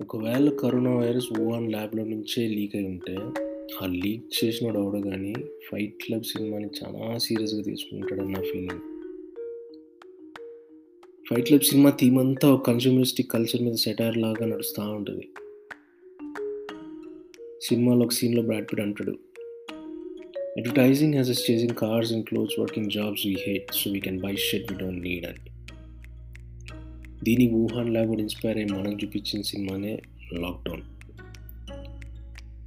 ఒకవేళ corona virus Wuhan ల్యాబ్‌లో నుంచే లీక్ అయి ఉంటే, ఆ లీక్ చేసినోడు ఎవడో కానీ 'ఫైట్ క్లబ్' సినిమాని చాలా సీరియస్‌గా తీసుకుంటాడని నా feeling. 'Fight club' cinema theme అంతా ఒక కన్స్యూమరిస్టిక్ కల్చర్ మీద సెటైర్ లాగా నడుస్తూ ఉంటుంది సినిమాలో ఒక సీన్‌లో బ్రాడ్ అంటాడు. Advertising has us chasing cars and clothes, working jobs we hate so we can buy shit we don't need అని. దీనికి వుహాన్ ల్యాబ్ ఇన్‌స్పైర్ అయ్యి మనకు చూపించిన సినిమానే 'లాక్‌డౌన్'.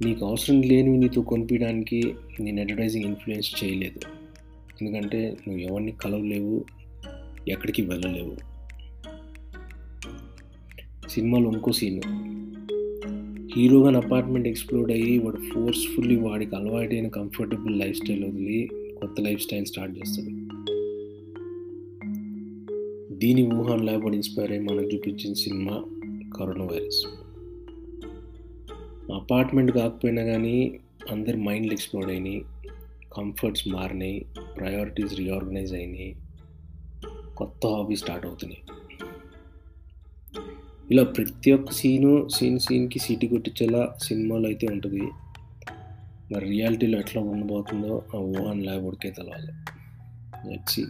నీకు అవసరం లేనివి నీతో కొనిపించడానికి నేను అడ్వర్టైజింగ్ ఇన్‌ఫ్లుయెన్స్ చేయలేదు. ఎందుకంటే నువ్వు ఎవరిని కలవలేవు, ఎక్కడికి వెళ్ళలేవు. సినిమాలో ఇంకో సీన్ హీరోగాని అపార్ట్‌మెంట్ ఎక్స్ప్లోర్ అయ్యి వాడు ఫోర్స్‌ఫుల్లీ వాడికి అలవాటైన కంఫర్టబుల్ లైఫ్ స్టైల్ వదిలి కొత్త లైఫ్ స్టైల్ స్టార్ట్ చేస్తాడు. దీని వుహాన్ ల్యాబ్ ఇన్‌స్పైర్ అయ్యి మనకు చూపించిన సినిమా 'కరోనా వైరస్'. అపార్ట్‌మెంట్ కాకపోయినా కానీ అందరి మైండ్‌లు ఎక్స్‌ప్లోడ్ అయినాయి కంఫర్ట్స్ మారినాయి. ప్రయారిటీస్ రీఆర్గనైజ్ అయినాయి కొత్త హాబీ స్టార్ట్ అవుతున్నాయి. ఇలా ప్రతి ఒక్క సీను సీన్ సీన్‌కి సీటీ కొట్టించేలా సినిమాలో అయితే ఉంటుంది మరి రియాలిటీలో ఎట్లా ఉండబోతుందో ఆ ఊహాన్ ల్యాబ్ ఉడికే తెలవాలి. Let's see.